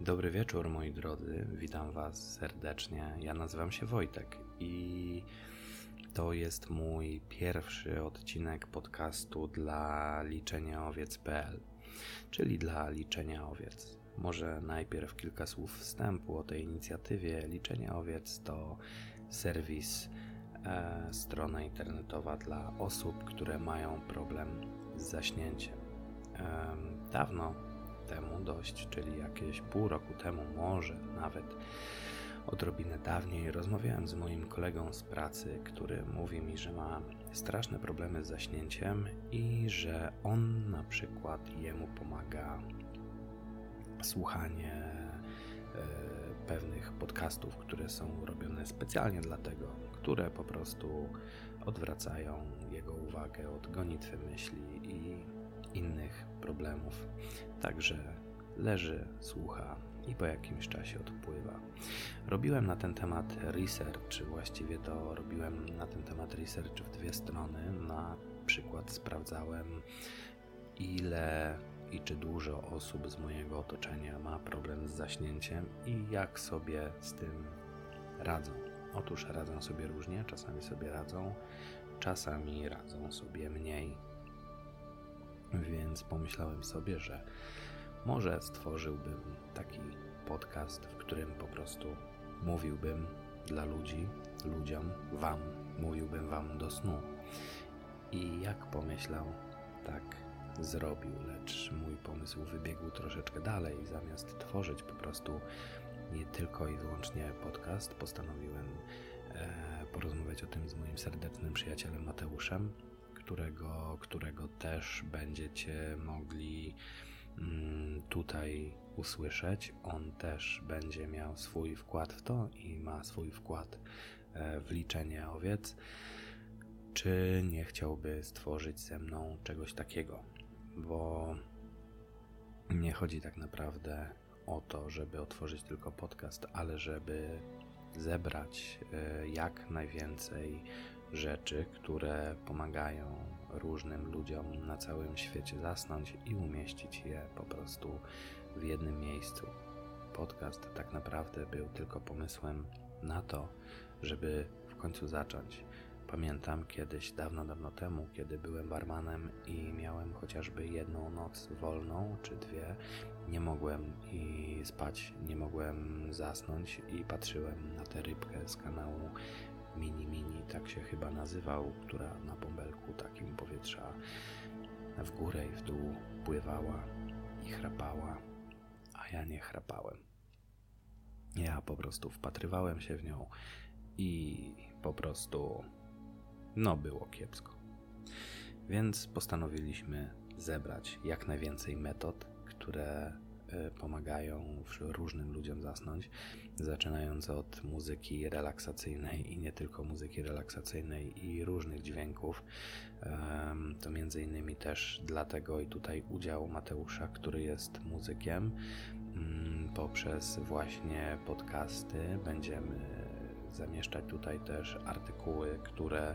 Dobry wieczór, moi drodzy. Witam Was serdecznie. Ja nazywam się Wojtek i to jest mój pierwszy odcinek podcastu dla liczeniaowiec.pl, czyli dla liczenia owiec. Może najpierw kilka słów wstępu o tej inicjatywie. Liczenie owiec to serwis, e, strona internetowa dla osób, które mają problem z zaśnięciem. E, dawno temu dość, czyli jakieś pół roku temu, może nawet odrobinę dawniej, rozmawiałem z moim kolegą z pracy, który mówi mi, że ma straszne problemy z zaśnięciem i że on na przykład jemu pomaga słuchanie e, pewnych podcastów, które są robione specjalnie dla tego, które po prostu odwracają jego uwagę od gonitwy myśli i innych problemów. Także leży, słucha i po jakimś czasie odpływa. Robiłem na ten temat research, właściwie to robiłem na ten temat research w dwie strony. Na przykład sprawdzałem, ile i czy dużo osób z mojego otoczenia ma problem z zaśnięciem i jak sobie z tym radzą. Otóż radzą sobie różnie, czasami sobie radzą, czasami radzą sobie mniej. Więc pomyślałem sobie, że może stworzyłbym taki podcast, w którym po prostu mówiłbym dla ludzi, ludziom, wam, mówiłbym wam do snu. I jak pomyślał, tak zrobił, lecz mój pomysł wybiegł troszeczkę dalej. Zamiast tworzyć po prostu nie tylko i wyłącznie podcast, postanowiłem e, porozmawiać o tym z moim serdecznym przyjacielem Mateuszem, którego, którego też będziecie mogli mm, tutaj usłyszeć. On też będzie miał swój wkład w to i ma swój wkład e, w liczenie owiec. Czy nie chciałby stworzyć ze mną czegoś takiego? Bo nie chodzi tak naprawdę o to, żeby otworzyć tylko podcast, ale żeby zebrać e, jak najwięcej rzeczy, które pomagają różnym ludziom na całym świecie zasnąć i umieścić je po prostu w jednym miejscu. Podcast tak naprawdę był tylko pomysłem na to, żeby w końcu zacząć. Pamiętam kiedyś, dawno, dawno temu, kiedy byłem barmanem i miałem chociażby jedną noc wolną czy dwie, nie mogłem i spać, nie mogłem zasnąć i patrzyłem na tę rybkę z kanału Mini Mini, tak się chyba nazywał, która na bąbelku takim powietrza w górę i w dół pływała i chrapała, a ja nie chrapałem. Ja po prostu wpatrywałem się w nią i po prostu no było kiepsko. Więc postanowiliśmy zebrać jak najwięcej metod, które pomagają różnym ludziom zasnąć, zaczynając od muzyki relaksacyjnej i nie tylko muzyki relaksacyjnej i różnych dźwięków. To między innymi też dlatego i tutaj udział Mateusza, który jest muzykiem, mm, poprzez właśnie podcasty będziemy zamieszczać tutaj też artykuły, które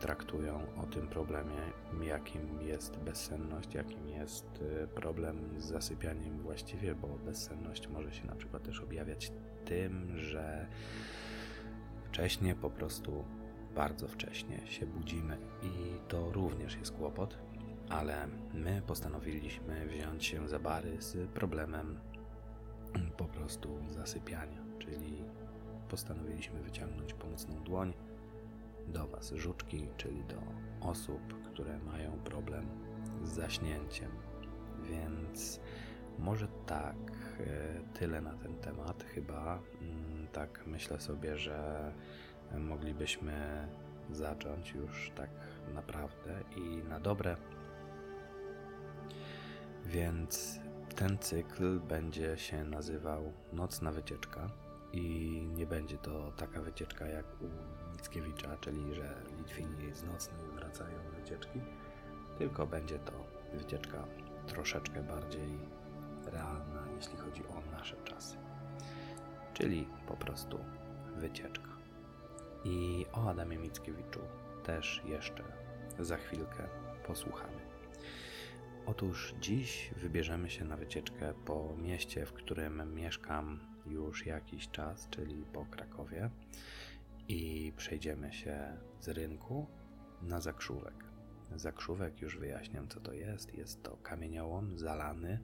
traktują o tym problemie, jakim jest bezsenność, jakim jest y, problem z zasypianiem właściwie, bo bezsenność może się na przykład też objawiać tym, że wcześniej po prostu bardzo wcześnie się budzimy i to również jest kłopot, ale my postanowiliśmy wziąć się za bary z problemem po prostu zasypiania, czyli postanowiliśmy wyciągnąć pomocną dłoń do Was, żuczki, czyli do osób, które mają problem z zaśnięciem. Więc może tak, e, tyle na ten temat. Chyba mm, tak myślę sobie, że moglibyśmy zacząć już tak naprawdę i na dobre. Więc ten cykl będzie się nazywał Nocna Wycieczka i nie będzie to taka wycieczka jak u Mickiewicza, czyli że Litwini z nocnej wracają wycieczki, tylko będzie to wycieczka troszeczkę bardziej realna, jeśli chodzi o nasze czasy. Czyli po prostu wycieczka. I o Adamie Mickiewiczu też jeszcze za chwilkę posłuchamy. Otóż dziś wybierzemy się na wycieczkę po mieście, w którym mieszkam już jakiś czas, czyli po Krakowie, i przejdziemy się z rynku na zakrzówek. Zakrzówek już wyjaśniam, co to jest. Jest to kamieniołom zalany,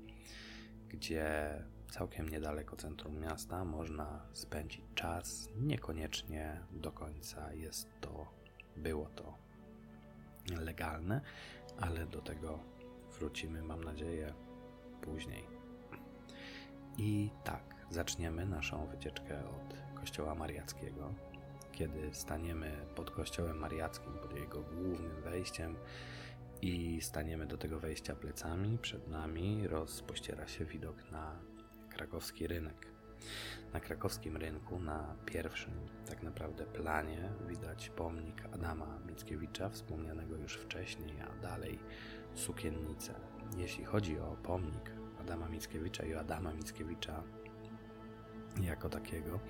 gdzie całkiem niedaleko centrum miasta można spędzić czas. Niekoniecznie do końca jest to, było to legalne, ale do tego wrócimy, mam nadzieję, później. I tak, zaczniemy naszą wycieczkę od Kościoła Mariackiego. Kiedy staniemy pod Kościołem Mariackim, pod jego głównym wejściem i staniemy do tego wejścia plecami, przed nami rozpościera się widok na krakowski rynek. Na krakowskim rynku, na pierwszym tak naprawdę planie, widać pomnik Adama Mickiewicza, wspomnianego już wcześniej, a dalej sukiennicę. Jeśli chodzi o pomnik Adama Mickiewicza i Adama Mickiewicza jako takiego,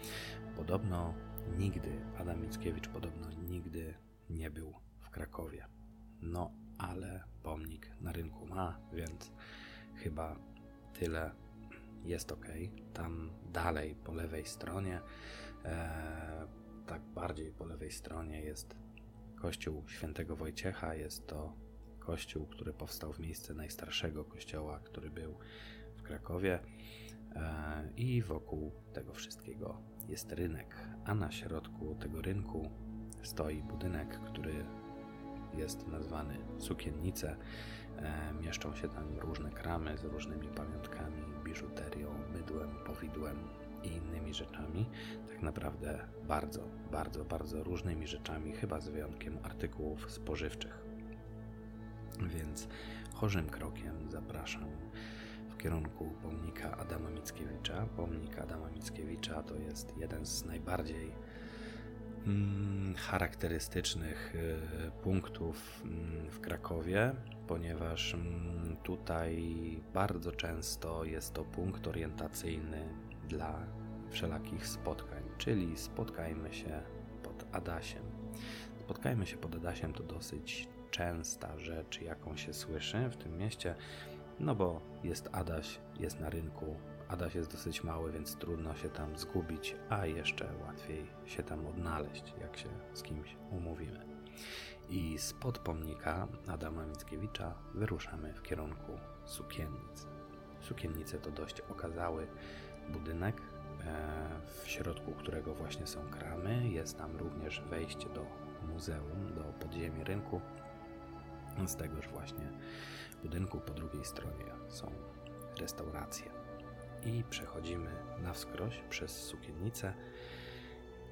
podobno nigdy, Adam Mickiewicz podobno nigdy nie był w Krakowie. No, ale pomnik na rynku ma, więc chyba tyle jest ok. Tam dalej po lewej stronie, e, tak bardziej po lewej stronie jest kościół świętego Wojciecha. Jest to kościół, który powstał w miejsce najstarszego kościoła, który był w Krakowie. E, I wokół tego wszystkiego jest rynek, a na środku tego rynku stoi budynek, który jest nazwany Sukiennice. E, mieszczą się tam różne kramy z różnymi pamiątkami, biżuterią, mydłem, powidłem i innymi rzeczami. Tak naprawdę bardzo, bardzo, bardzo różnymi rzeczami, chyba z wyjątkiem artykułów spożywczych. Więc chorzym krokiem zapraszam kierunku pomnika Adama Mickiewicza. Pomnik Adama Mickiewicza to jest jeden z najbardziej mm, charakterystycznych y, punktów mm, w Krakowie, ponieważ mm, tutaj bardzo często jest to punkt orientacyjny dla wszelakich spotkań, czyli spotkajmy się pod Adasiem. Spotkajmy się pod Adasiem to dosyć częsta rzecz, jaką się słyszy w tym mieście, no bo jest Adaś, jest na rynku. Adaś jest dosyć mały, więc trudno się tam zgubić, a jeszcze łatwiej się tam odnaleźć, jak się z kimś umówimy. I spod pomnika Adama Mickiewicza wyruszamy w kierunku sukiennic. Sukiennice to dość okazały budynek, e, w środku którego właśnie są kramy. Jest tam również wejście do muzeum, do podziemi rynku. Z tegoż właśnie budynku po drugiej stronie są restauracje. I przechodzimy na wskroś przez sukiennicę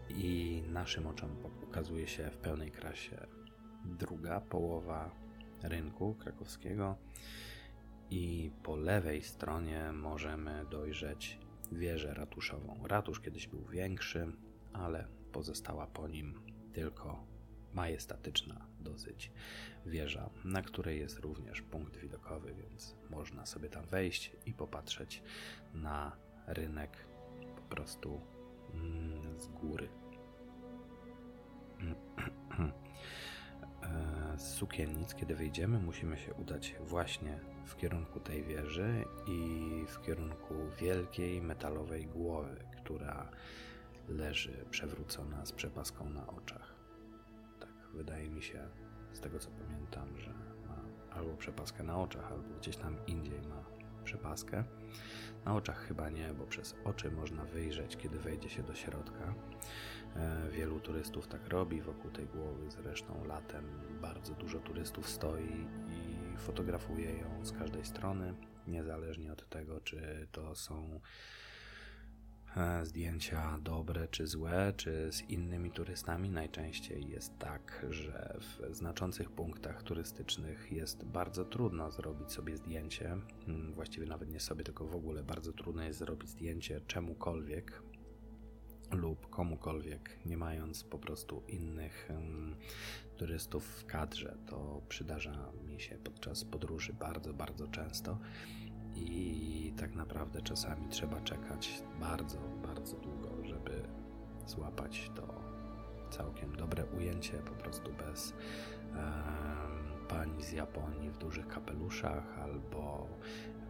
i naszym oczom ukazuje się w pełnej krasie druga połowa rynku krakowskiego i po lewej stronie możemy dojrzeć wieżę ratuszową. Ratusz kiedyś był większy, ale pozostała po nim tylko majestatyczna dosyć wieża, na której jest również punkt widokowy, więc można sobie tam wejść i popatrzeć na rynek po prostu mm, z góry. E, z sukiennic, kiedy wyjdziemy, musimy się udać właśnie w kierunku tej wieży i w kierunku wielkiej metalowej głowy, która leży przewrócona z przepaską na oczach. Wydaje mi się, z tego co pamiętam, że ma albo przepaskę na oczach, albo gdzieś tam indziej ma przepaskę. Na oczach chyba nie, bo przez oczy można wyjrzeć, kiedy wejdzie się do środka. E, wielu turystów tak robi wokół tej głowy, zresztą latem bardzo dużo turystów stoi i fotografuje ją z każdej strony, niezależnie od tego, czy to są zdjęcia dobre czy złe, czy z innymi turystami. Najczęściej jest tak, że w znaczących punktach turystycznych jest bardzo trudno zrobić sobie zdjęcie. Mm, właściwie nawet nie sobie, tylko w ogóle bardzo trudno jest zrobić zdjęcie czemukolwiek lub komukolwiek, nie mając po prostu innych um, turystów w kadrze. To przydarza mi się podczas podróży bardzo, bardzo często i tak naprawdę czasami trzeba czekać bardzo, bardzo długo, żeby złapać to całkiem dobre ujęcie, po prostu bez pań z Japonii w dużych kapeluszach, albo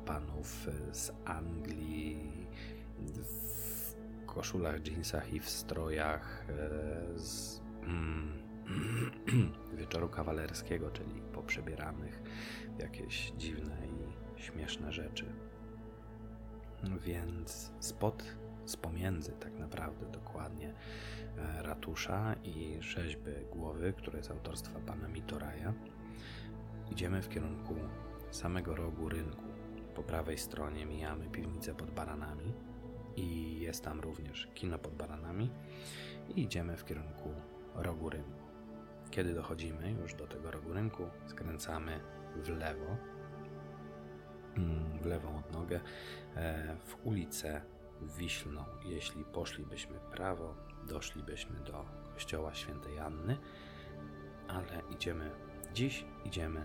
panów z Anglii w koszulach, jeansach i w strojach e, z mm, wieczoru kawalerskiego, czyli poprzebieranych w jakieś dziwne i śmieszne rzeczy. Więc spod, z pomiędzy tak naprawdę dokładnie e, ratusza i rzeźby głowy, które jest autorstwa pana Mitoraja, idziemy w kierunku samego rogu rynku. Po prawej stronie mijamy piwnicę pod baranami i jest tam również kino pod baranami i idziemy w kierunku rogu rynku. Kiedy dochodzimy już do tego rogu rynku, skręcamy w lewo, w lewą odnogę, e, w ulicę Wiślną. Jeśli poszlibyśmy prawo, doszlibyśmy do kościoła świętej Anny, ale idziemy, dziś idziemy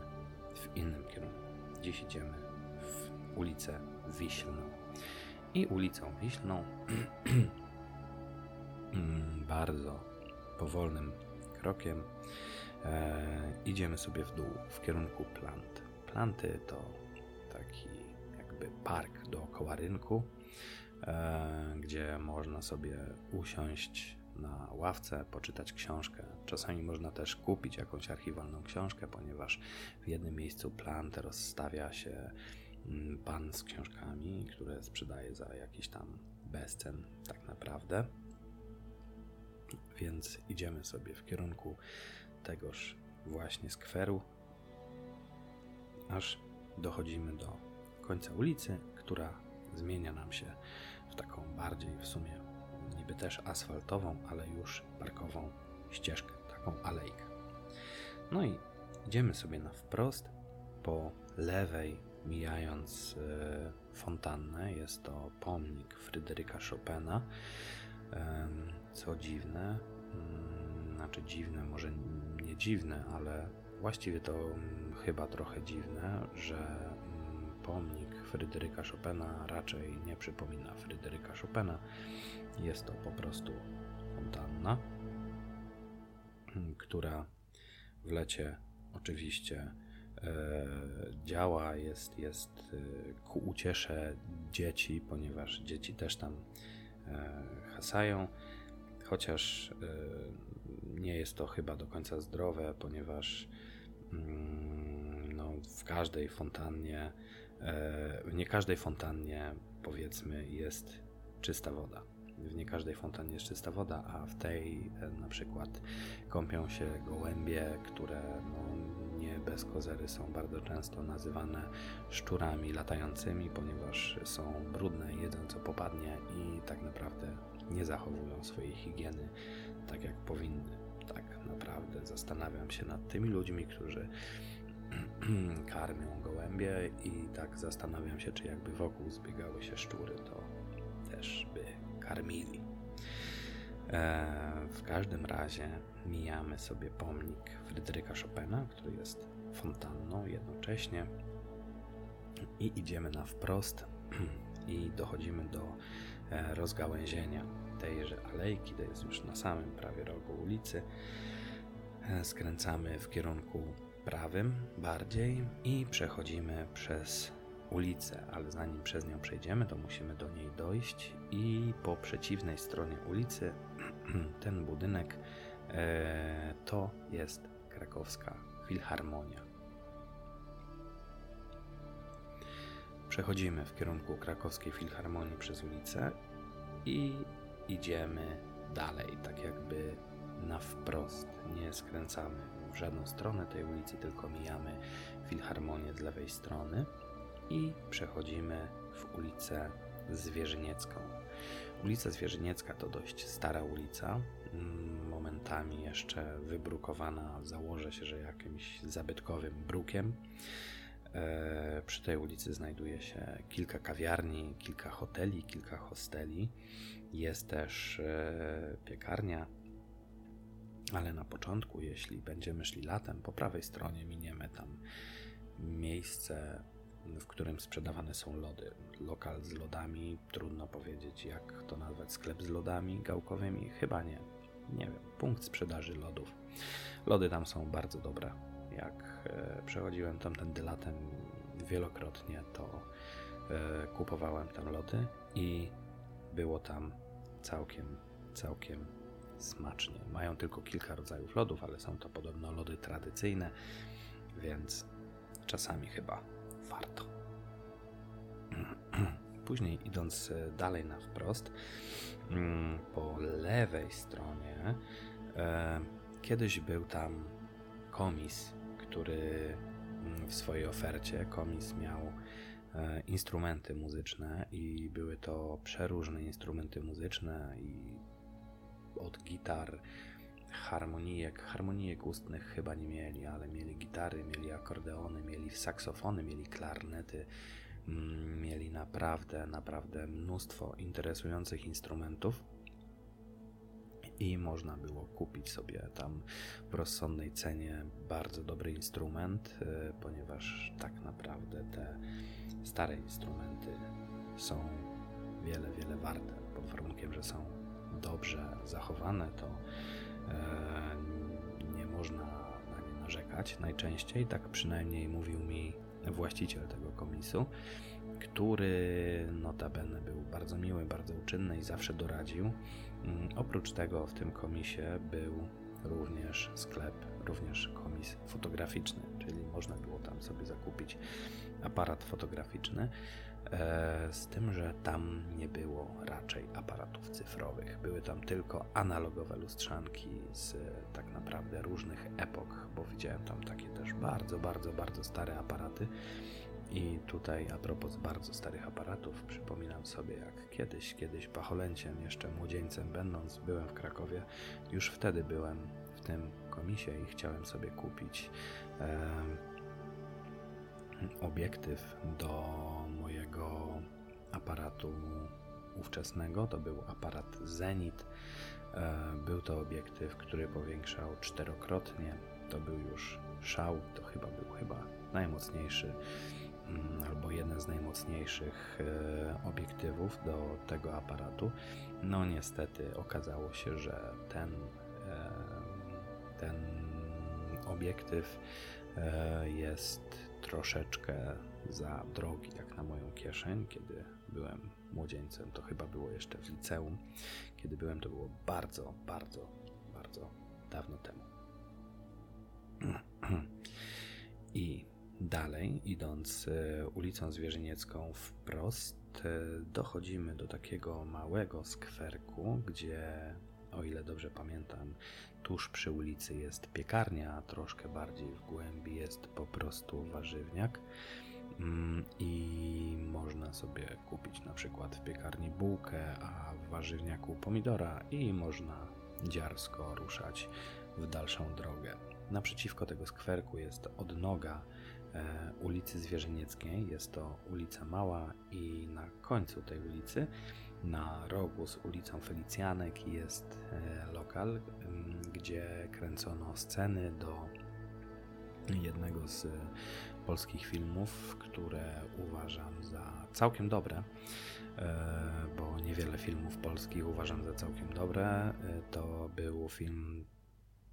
w innym kierunku. Dziś idziemy w ulicę Wiślną. I ulicą Wiślną mm, bardzo powolnym krokiem e, idziemy sobie w dół w kierunku plant. Planty to jakby park dookoła rynku, e, gdzie można sobie usiąść na ławce, poczytać książkę. Czasami można też kupić jakąś archiwalną książkę, ponieważ w jednym miejscu plant rozstawia się mm, pan z książkami, które sprzedaje za jakiś tam bezcen tak naprawdę. Więc idziemy sobie w kierunku tegoż właśnie skweru, aż dochodzimy do końca ulicy, która zmienia nam się w taką bardziej w sumie niby też asfaltową, ale już parkową ścieżkę, taką alejkę. No i idziemy sobie na wprost, po lewej mijając e, fontannę, jest to pomnik Fryderyka Chopina. Co dziwne, mm, znaczy dziwne, może nie dziwne, ale właściwie to mm, chyba trochę dziwne, że pomnik Fryderyka Chopina raczej nie przypomina Fryderyka Chopina. Jest to po prostu fontanna, która w lecie oczywiście e, działa, jest, jest e, ku uciesze dzieci, ponieważ dzieci też tam e, hasają chociaż nie jest to chyba do końca zdrowe, ponieważ mm, no, w każdej fontannie, w nie każdej fontannie powiedzmy jest czysta woda. W nie każdej fontannie jest czysta woda, a w tej e, na przykład kąpią się gołębie, które no, nie bez kozery są bardzo często nazywane szczurami latającymi, ponieważ są brudne, jedzą co popadnie i tak naprawdę nie zachowują swojej higieny tak jak powinny. Tak naprawdę zastanawiam się nad tymi ludźmi, którzy karmią gołębie i tak zastanawiam się, czy jakby wokół zbiegały się szczury, to też by karmili. E, w każdym razie mijamy sobie pomnik Fryderyka Chopina, który jest fontanną jednocześnie i idziemy na wprost i dochodzimy do E, rozgałęzienia tejże alejki, to jest już na samym prawie rogu ulicy. E, skręcamy w kierunku prawym bardziej i przechodzimy przez ulicę, ale zanim przez nią przejdziemy, to musimy do niej dojść i po przeciwnej stronie ulicy ten budynek e, to jest krakowska Filharmonia. Przechodzimy w kierunku krakowskiej Filharmonii przez ulicę i idziemy dalej, tak jakby na wprost. Nie skręcamy w żadną stronę tej ulicy, tylko mijamy Filharmonię z lewej strony i przechodzimy w ulicę Zwierzyniecką. Ulica Zwierzyniecka to dość stara ulica, mm, momentami jeszcze wybrukowana, założę się, że jakimś zabytkowym brukiem. E, przy tej ulicy znajduje się kilka kawiarni, kilka hoteli, kilka hosteli. Jest też e, piekarnia, ale na początku, jeśli będziemy szli latem, po prawej stronie miniemy tam miejsce, w którym sprzedawane są lody. Lokal z lodami, trudno powiedzieć, jak to nazwać, sklep z lodami gałkowymi, chyba nie. Nie wiem, punkt sprzedaży lodów. Lody tam są bardzo dobre jak e, przechodziłem tamtędy latem wielokrotnie, to e, kupowałem tam lody i było tam całkiem, całkiem smacznie. Mają tylko kilka rodzajów lodów, ale są to podobno lody tradycyjne, więc czasami chyba warto. Później idąc dalej na wprost, mm, po lewej stronie, e, kiedyś był tam komis, który mm, w swojej ofercie komis miał e, instrumenty muzyczne i były to przeróżne instrumenty muzyczne i od gitar, harmonijek, harmonijek ustnych chyba nie mieli, ale mieli gitary, mieli akordeony, mieli saksofony, mieli klarnety, mm, mieli naprawdę, naprawdę mnóstwo interesujących instrumentów i można było kupić sobie tam w rozsądnej cenie bardzo dobry instrument, y, ponieważ tak naprawdę te stare instrumenty są wiele, wiele warte, pod warunkiem, że są dobrze zachowane, to e, nie można na nie narzekać najczęściej, tak przynajmniej mówił mi właściciel tego komisu, który notabene był bardzo miły, bardzo uczynny i zawsze doradził. Mm, oprócz tego w tym komisie był również sklep, również komis fotograficzny, czyli można było tam sobie zakupić aparat fotograficzny. E, z tym, że tam nie było raczej aparatów cyfrowych. Były tam tylko analogowe lustrzanki z tak naprawdę różnych epok, bo widziałem tam takie też bardzo, bardzo, bardzo stare aparaty. I tutaj a propos bardzo starych aparatów, przypominam sobie jak kiedyś, kiedyś pacholęciem, jeszcze młodzieńcem będąc, byłem w Krakowie. Już wtedy byłem w tym komisie i chciałem sobie kupić e, obiektyw do mojego aparatu ówczesnego. To był aparat Zenit. E, był to obiektyw, który powiększał czterokrotnie. To był już szał, to chyba był chyba najmocniejszy mm, albo jeden z najmocniejszych e, obiektywów do tego aparatu. No niestety okazało się, że ten, e, ten obiektyw jest troszeczkę za drogi, jak na moją kieszeń, kiedy byłem młodzieńcem. To chyba było jeszcze w liceum. Kiedy byłem, to było bardzo, bardzo, bardzo dawno temu. I dalej, idąc e, ulicą Zwierzyniecką wprost, e, dochodzimy do takiego małego skwerku, gdzie, o ile dobrze pamiętam, tuż przy ulicy jest piekarnia, a troszkę bardziej w głębi jest po prostu warzywniak. Mm, I można sobie kupić na przykład w piekarni bułkę, a w warzywniaku pomidora, i można dziarsko ruszać w dalszą drogę. Naprzeciwko tego skwerku jest odnoga e, ulicy Zwierzynieckiej. Jest to ulica Mała, i na końcu tej ulicy na rogu z ulicą Felicjanek jest e, lokal, gdzie kręcono sceny do jednego z polskich filmów, które uważam za całkiem dobre, e, bo niewiele filmów polskich uważam za całkiem dobre. E, to był film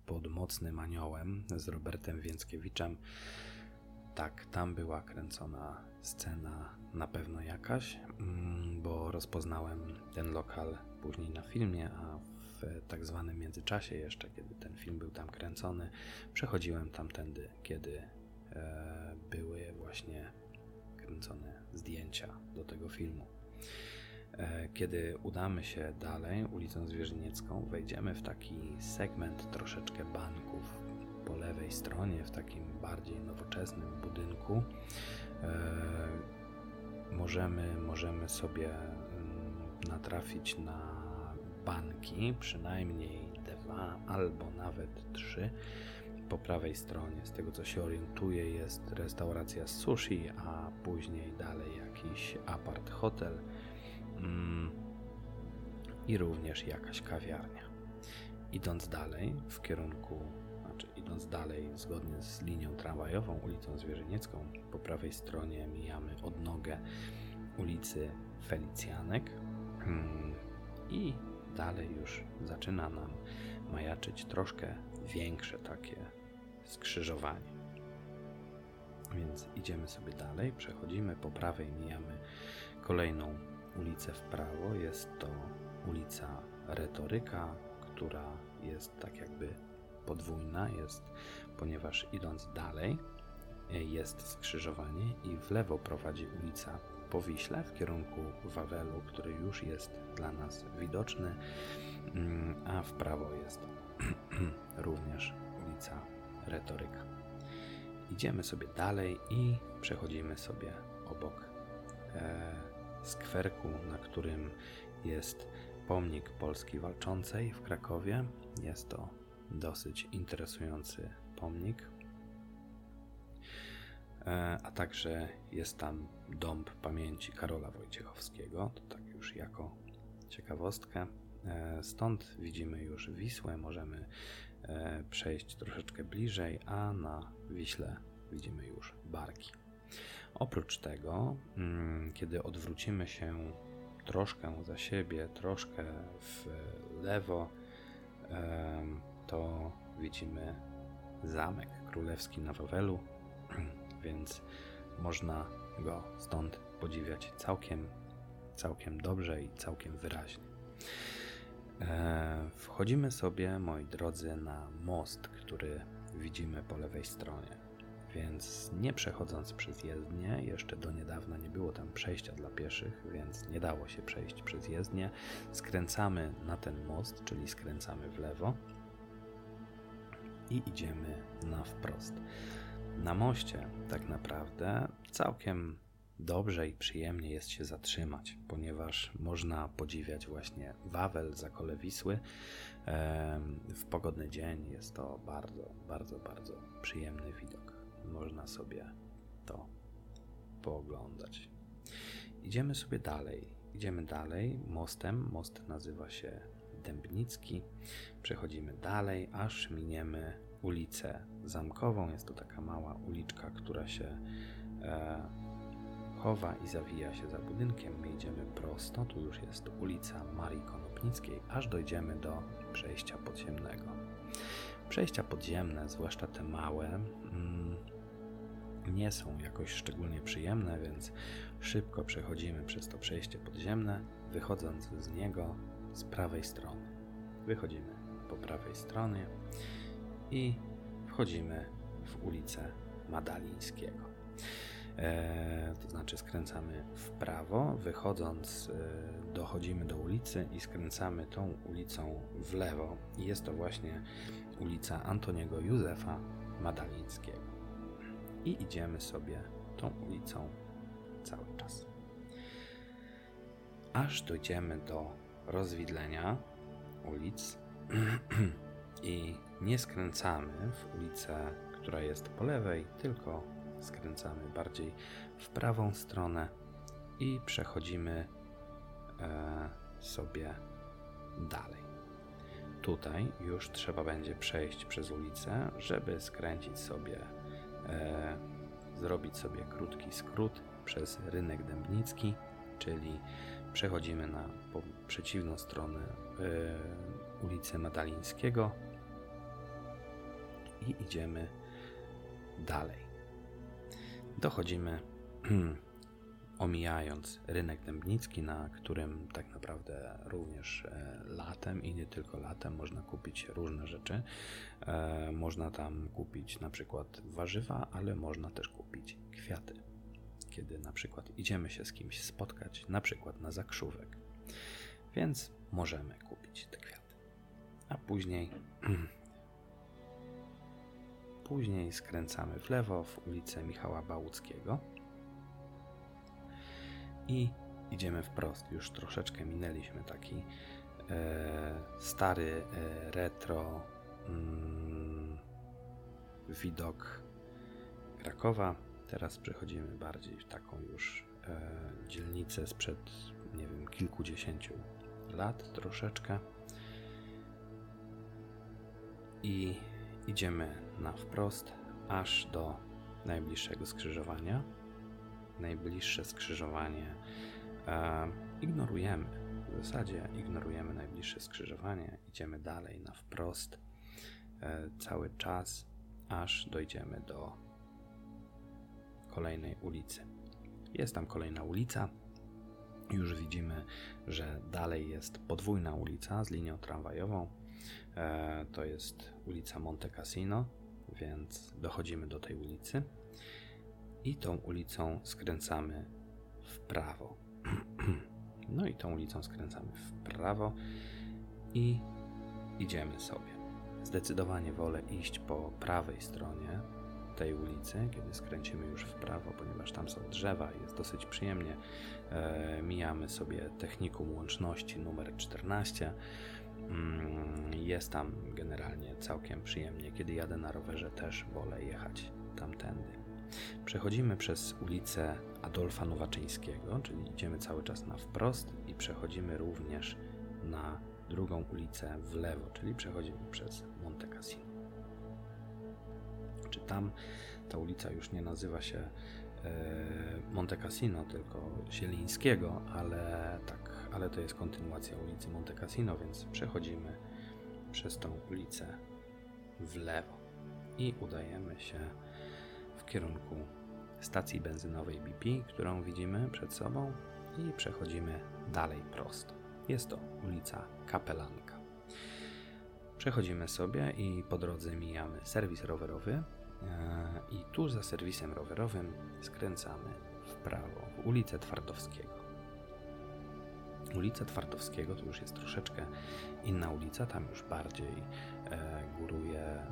pod mocnym aniołem z Robertem Więckiewiczem. Tak, tam była kręcona scena na pewno jakaś, mm, bo rozpoznałem ten lokal później na filmie, a w tak zwanym międzyczasie jeszcze, kiedy ten film był tam kręcony, przechodziłem tamtędy, kiedy e, były właśnie kręcone zdjęcia do tego filmu. E, kiedy udamy się dalej ulicą Zwierzyniecką, wejdziemy w taki segment troszeczkę banków po lewej stronie, w takim bardziej nowoczesnym budynku. Możemy, możemy sobie mm, natrafić na banki, przynajmniej dwa albo nawet trzy. Po prawej stronie, z tego co się orientuję, jest restauracja sushi, a później dalej jakiś apart hotel mm, i również jakaś kawiarnia. Idąc dalej w kierunku, idąc dalej zgodnie z linią tramwajową, ulicą Zwierzyniecką, po prawej stronie mijamy odnogę ulicy Felicjanek mm, i dalej już zaczyna nam majaczyć troszkę większe takie skrzyżowanie. Więc idziemy sobie dalej, przechodzimy po prawej, mijamy kolejną ulicę w prawo. Jest to ulica Retoryka, która jest tak jakby podwójna, jest, ponieważ idąc dalej jest skrzyżowanie i w lewo prowadzi ulica po Wiśle w kierunku Wawelu, który już jest dla nas widoczny, mm, a w prawo jest również ulica Retoryka. Idziemy sobie dalej i przechodzimy sobie obok e, skwerku, na którym jest pomnik Polski Walczącej w Krakowie. Jest to dosyć interesujący pomnik. E, a także jest tam dąb pamięci Karola Wojciechowskiego. To tak już jako ciekawostkę. E, stąd widzimy już Wisłę, możemy e, przejść troszeczkę bliżej, a na Wiśle widzimy już barki. Oprócz tego, mm, kiedy odwrócimy się troszkę za siebie, troszkę w lewo, to widzimy zamek królewski na Wawelu, więc można go stąd podziwiać całkiem, całkiem dobrze i całkiem wyraźnie. Wchodzimy sobie, moi drodzy, na most, który widzimy po lewej stronie. Więc nie przechodząc przez jezdnię, jeszcze do niedawna nie było tam przejścia dla pieszych, więc nie dało się przejść przez jezdnię. Skręcamy na ten most, czyli skręcamy w lewo i idziemy na wprost. Na moście tak naprawdę całkiem dobrze i przyjemnie jest się zatrzymać, ponieważ można podziwiać właśnie Wawel, zakole Wisły. W pogodny dzień jest to bardzo, bardzo, bardzo przyjemny widok. Można sobie to pooglądać. Idziemy sobie dalej. Idziemy dalej mostem. Most nazywa się Dębnicki. Przechodzimy dalej, aż miniemy ulicę Zamkową. Jest to taka mała uliczka, która się e, chowa i zawija się za budynkiem. My idziemy prosto. Tu już jest ulica Marii Konopnickiej, aż dojdziemy do przejścia podziemnego. Przejścia podziemne, zwłaszcza te małe, mm, nie są jakoś szczególnie przyjemne, więc szybko przechodzimy przez to przejście podziemne, wychodząc z niego z prawej strony. Wychodzimy po prawej stronie i wchodzimy w ulicę Madalińskiego. E, to znaczy skręcamy w prawo, wychodząc e, dochodzimy do ulicy i skręcamy tą ulicą w lewo. Jest to właśnie ulica Antoniego Józefa Madalińskiego. I idziemy sobie tą ulicą cały czas. Aż dojdziemy do rozwidlenia ulic i nie skręcamy w ulicę, która jest po lewej, tylko skręcamy bardziej w prawą stronę i przechodzimy e, sobie dalej. Tutaj już trzeba będzie przejść przez ulicę, żeby skręcić sobie, e, zrobić sobie krótki skrót przez rynek Dębnicki, czyli przechodzimy na przeciwną stronę e, ulicy Madalińskiego i idziemy dalej. Dochodzimy, omijając rynek dębnicki, na którym tak naprawdę również e, latem i nie tylko latem można kupić różne rzeczy. E, można tam kupić na przykład warzywa, ale można też kupić kwiaty. Kiedy na przykład idziemy się z kimś spotkać, na przykład na zakrzówek. Więc możemy kupić te kwiaty. A później Później skręcamy w lewo w ulicę Michała Bałuckiego i idziemy wprost. Już troszeczkę minęliśmy taki e, stary, e, retro mm, widok Krakowa. Teraz przechodzimy bardziej w taką już e, dzielnicę sprzed, nie wiem, kilkudziesięciu lat troszeczkę. I idziemy na wprost aż do najbliższego skrzyżowania. Najbliższe skrzyżowanie e, ignorujemy. W zasadzie ignorujemy najbliższe skrzyżowanie, idziemy dalej na wprost e, cały czas, aż dojdziemy do kolejnej ulicy. Jest tam kolejna ulica. Już widzimy, że dalej jest podwójna ulica z linią tramwajową. E, to jest ulica Monte Cassino, więc dochodzimy do tej ulicy i tą ulicą skręcamy w prawo. No i tą ulicą skręcamy w prawo i idziemy sobie. Zdecydowanie wolę iść po prawej stronie tej ulicy, kiedy skręcimy już w prawo, ponieważ tam są drzewa i jest dosyć przyjemnie. E, mijamy sobie technikum łączności numer 14. Mm, jest tam generalnie całkiem przyjemnie. Kiedy jadę na rowerze, też wolę jechać tamtędy. Przechodzimy przez ulicę Adolfa Nowaczyńskiego, czyli idziemy cały czas na wprost i przechodzimy również na drugą ulicę w lewo, czyli przechodzimy przez Monte Cassino. Czy tam ta ulica już nie nazywa się e, Monte Cassino, tylko Zielińskiego, ale tak, ale to jest kontynuacja ulicy Monte Cassino, więc przechodzimy przez tą ulicę w lewo i udajemy się w kierunku stacji benzynowej BP, którą widzimy przed sobą i przechodzimy dalej prosto. Jest to ulica Kapelanka. Przechodzimy sobie i po drodze mijamy serwis rowerowy i tuż za serwisem rowerowym skręcamy w prawo w ulicę Twardowskiego. Ulica Twardowskiego to już jest troszeczkę inna ulica, tam już bardziej e, góruje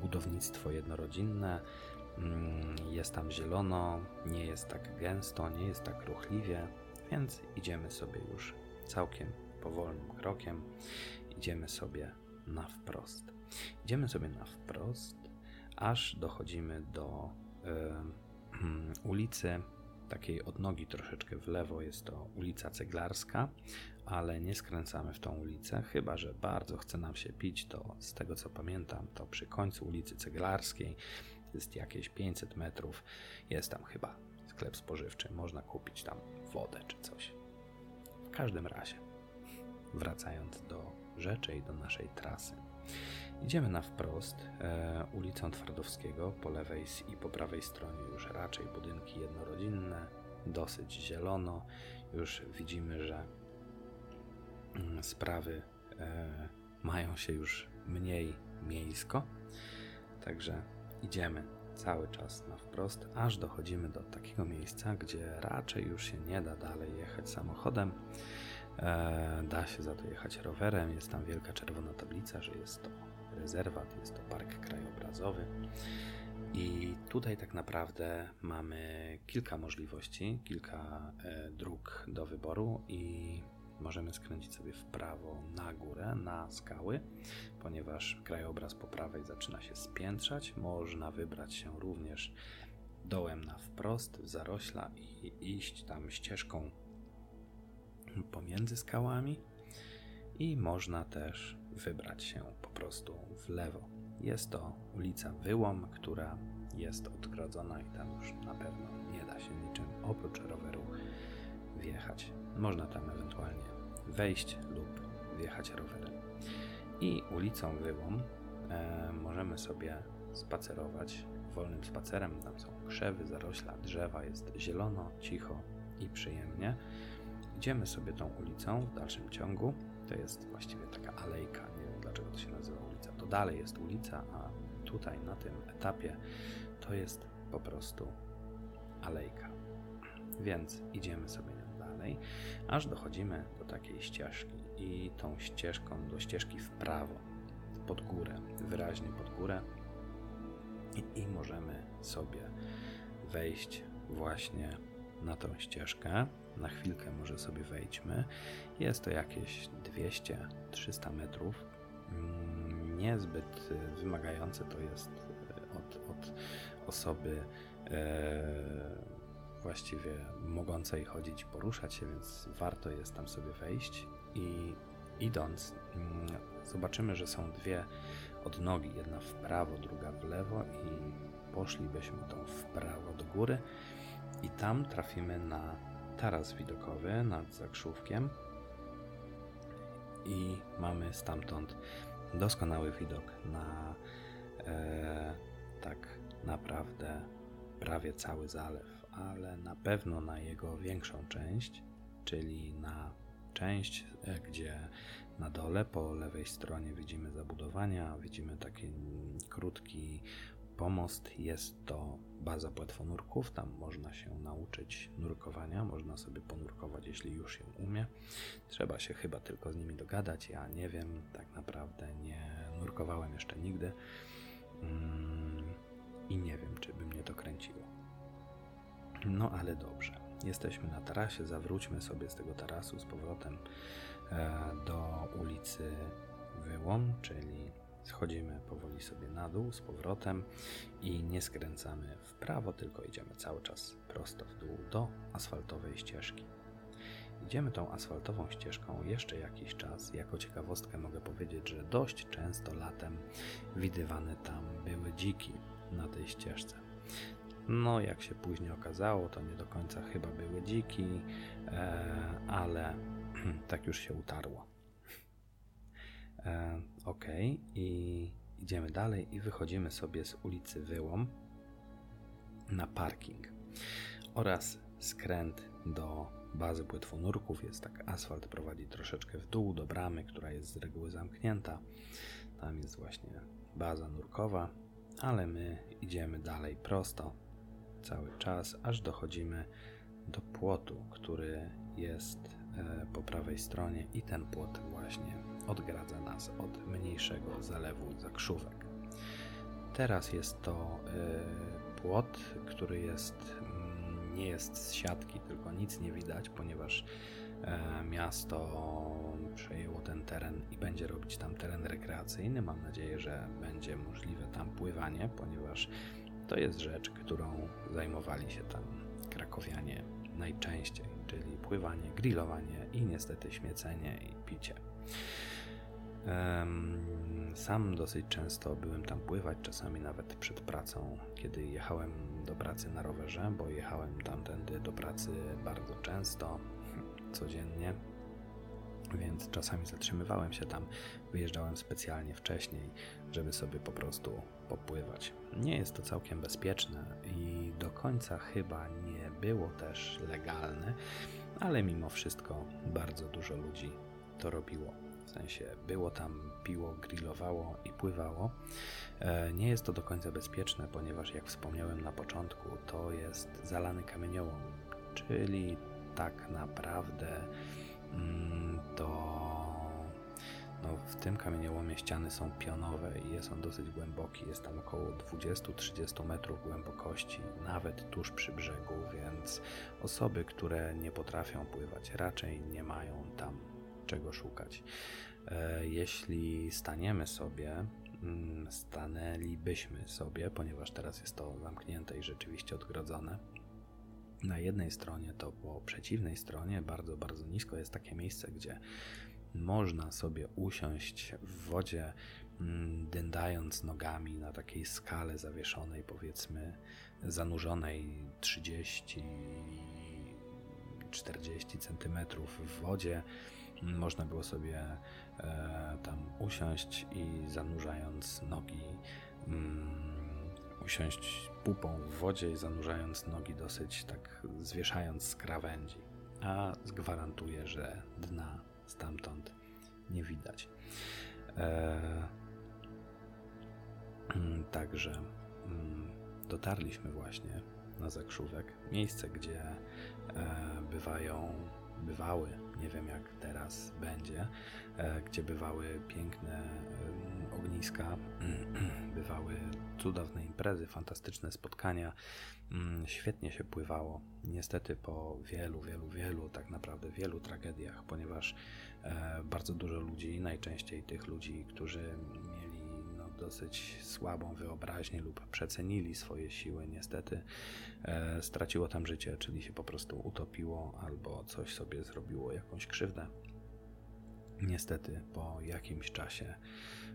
budownictwo jednorodzinne, mm, jest tam zielono, nie jest tak gęsto, nie jest tak ruchliwie, więc idziemy sobie już całkiem powolnym krokiem. Idziemy sobie na wprost. Idziemy sobie na wprost, aż dochodzimy do y, ulicy takiej odnogi troszeczkę w lewo. Jest to ulica Ceglarska, ale nie skręcamy w tą ulicę, chyba że bardzo chce nam się pić, to z tego co pamiętam, to przy końcu ulicy Ceglarskiej jest jakieś 500 metrów. Jest tam chyba sklep spożywczy, można kupić tam wodę czy coś. W każdym razie, wracając do rzeczy i do naszej trasy. Idziemy na wprost e, ulicą Twardowskiego, po lewej i po prawej stronie już raczej budynki jednorodzinne, dosyć zielono. Już widzimy, że mm, sprawy e, mają się już mniej miejsko. Także idziemy cały czas na wprost, aż dochodzimy do takiego miejsca, gdzie raczej już się nie da dalej jechać samochodem. E, da się za to jechać rowerem. Jest tam wielka czerwona tablica, że jest to rezerwat, jest to park krajobrazowy. I tutaj tak naprawdę mamy kilka możliwości, kilka e, dróg do wyboru i możemy skręcić sobie w prawo na górę, na skały, ponieważ krajobraz po prawej zaczyna się spiętrzać. Można wybrać się również dołem na wprost w zarośla i iść tam ścieżką pomiędzy skałami i można też wybrać się po prostu w lewo. Jest to ulica Wyłom, która jest odgrodzona i tam już na pewno nie da się niczym oprócz roweru wjechać. Można tam ewentualnie wejść lub wjechać rowerem. I ulicą Wyłom e, możemy sobie spacerować wolnym spacerem. Tam są krzewy, zarośla, drzewa, jest zielono, cicho i przyjemnie. Idziemy sobie tą ulicą w dalszym ciągu. To jest właściwie taka alejka, nie wiem dlaczego to się nazywa ulica. To dalej jest ulica, a tutaj na tym etapie to jest po prostu alejka. Więc idziemy sobie nią dalej, aż dochodzimy do takiej ścieżki i tą ścieżką do ścieżki w prawo, pod górę, wyraźnie pod górę i, i możemy sobie wejść właśnie na tą ścieżkę. Na chwilkę może sobie wejdźmy. Jest to jakieś 200-300 metrów. Mm, niezbyt y, wymagające to jest y, od, od osoby e, właściwie mogącej chodzić poruszać się, więc warto jest tam sobie wejść i idąc mm, zobaczymy, że są dwie odnogi, jedna w prawo, druga w lewo i poszlibyśmy tą w prawo do góry i tam trafimy na taras widokowy nad Zakrzówkiem i mamy stamtąd doskonały widok na e, tak naprawdę prawie cały zalew, ale na pewno na jego większą część, czyli na część, e, gdzie na dole po lewej stronie widzimy zabudowania, widzimy taki krótki pomost. Jest to baza płetwonurków, tam można się nauczyć nurkowania, można sobie ponurkować, jeśli już się umie. Trzeba się chyba tylko z nimi dogadać. Ja nie wiem, tak naprawdę nie nurkowałem jeszcze nigdy mm, i nie wiem, czy by mnie to kręciło. No ale dobrze. Jesteśmy na tarasie, zawróćmy sobie z tego tarasu z powrotem e, do ulicy Wyłom, czyli schodzimy powoli sobie na dół z powrotem i nie skręcamy w prawo, tylko idziemy cały czas prosto w dół do asfaltowej ścieżki. Idziemy tą asfaltową ścieżką jeszcze jakiś czas. Jako ciekawostkę mogę powiedzieć, że dość często latem widywane tam były dziki na tej ścieżce. No, jak się później okazało, to nie do końca chyba były dziki, e, ale tak już się utarło. E, ok, i idziemy dalej i wychodzimy sobie z ulicy Wyłom na parking oraz skręt do bazy płetwonurków. Jest tak, asfalt prowadzi troszeczkę w dół do bramy, która jest z reguły zamknięta. Tam jest właśnie baza nurkowa, ale my idziemy dalej prosto cały czas, aż dochodzimy do płotu, który jest e, po prawej stronie i ten płot właśnie odgradza nas od mniejszego zalewu zakrzówek. Teraz jest to e, płot, który jest mm, nie jest z siatki, tylko nic nie widać, ponieważ e, miasto przejęło ten teren i będzie robić tam teren rekreacyjny. Mam nadzieję, że będzie możliwe tam pływanie, ponieważ to jest rzecz, którą zajmowali się tam krakowianie najczęściej, czyli pływanie, grillowanie i niestety śmiecenie i picie. Sam dosyć często byłem tam pływać, czasami nawet przed pracą, kiedy jechałem do pracy na rowerze, bo jechałem tamtędy do pracy bardzo często, codziennie więc czasami zatrzymywałem się tam, wyjeżdżałem specjalnie wcześniej, żeby sobie po prostu popływać. Nie jest to całkiem bezpieczne i do końca chyba nie było też legalne, ale mimo wszystko bardzo dużo ludzi to robiło. W sensie było tam, piło, grillowało i pływało. E, nie jest to do końca bezpieczne, ponieważ jak wspomniałem na początku, to jest zalany kamieniołom, czyli tak naprawdę Mm, to no, w tym kamieniołomie ściany są pionowe i jest on dosyć głęboki. Jest tam około 20-30 metrów głębokości, nawet tuż przy brzegu, więc osoby, które nie potrafią pływać, raczej nie mają tam czego szukać. E, jeśli staniemy sobie, mm, stanęlibyśmy sobie, ponieważ teraz jest to zamknięte i rzeczywiście odgrodzone, na jednej stronie, to po przeciwnej stronie, bardzo, bardzo nisko jest takie miejsce, gdzie można sobie usiąść w wodzie, mm, dyndając nogami na takiej skale zawieszonej, powiedzmy, zanurzonej 30-40 cm w wodzie. Można było sobie e, tam usiąść i zanurzając nogi. Mm, usiąść pupą w wodzie i zanurzając nogi dosyć tak zwieszając z krawędzi, a zgwarantuję, że dna stamtąd nie widać. Eee, także mm, dotarliśmy właśnie na Zakrzówek, miejsce, gdzie e, bywają, bywały, nie wiem jak teraz będzie, e, gdzie bywały piękne ogniska, bywały cudowne imprezy, fantastyczne spotkania. Mm, świetnie się pływało. Niestety po wielu, wielu, wielu, tak naprawdę wielu tragediach, ponieważ e, bardzo dużo ludzi, najczęściej tych ludzi, którzy mieli dosyć słabą wyobraźnię lub przecenili swoje siły, niestety e, straciło tam życie, czyli się po prostu utopiło albo coś sobie zrobiło, jakąś krzywdę. Niestety po jakimś czasie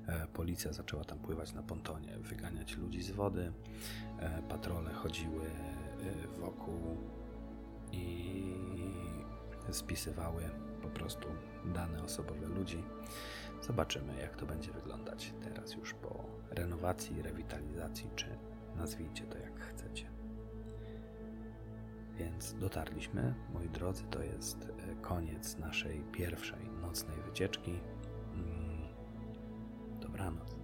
E, policja zaczęła tam pływać na pontonie, wyganiać ludzi z wody. E, patrole chodziły e, wokół i spisywały po prostu dane osobowe ludzi. Zobaczymy, jak to będzie wyglądać teraz już po renowacji, rewitalizacji, czy nazwijcie to jak chcecie. Więc dotarliśmy, moi drodzy, to jest e, koniec naszej pierwszej nocnej wycieczki. Mm, Dobranoc.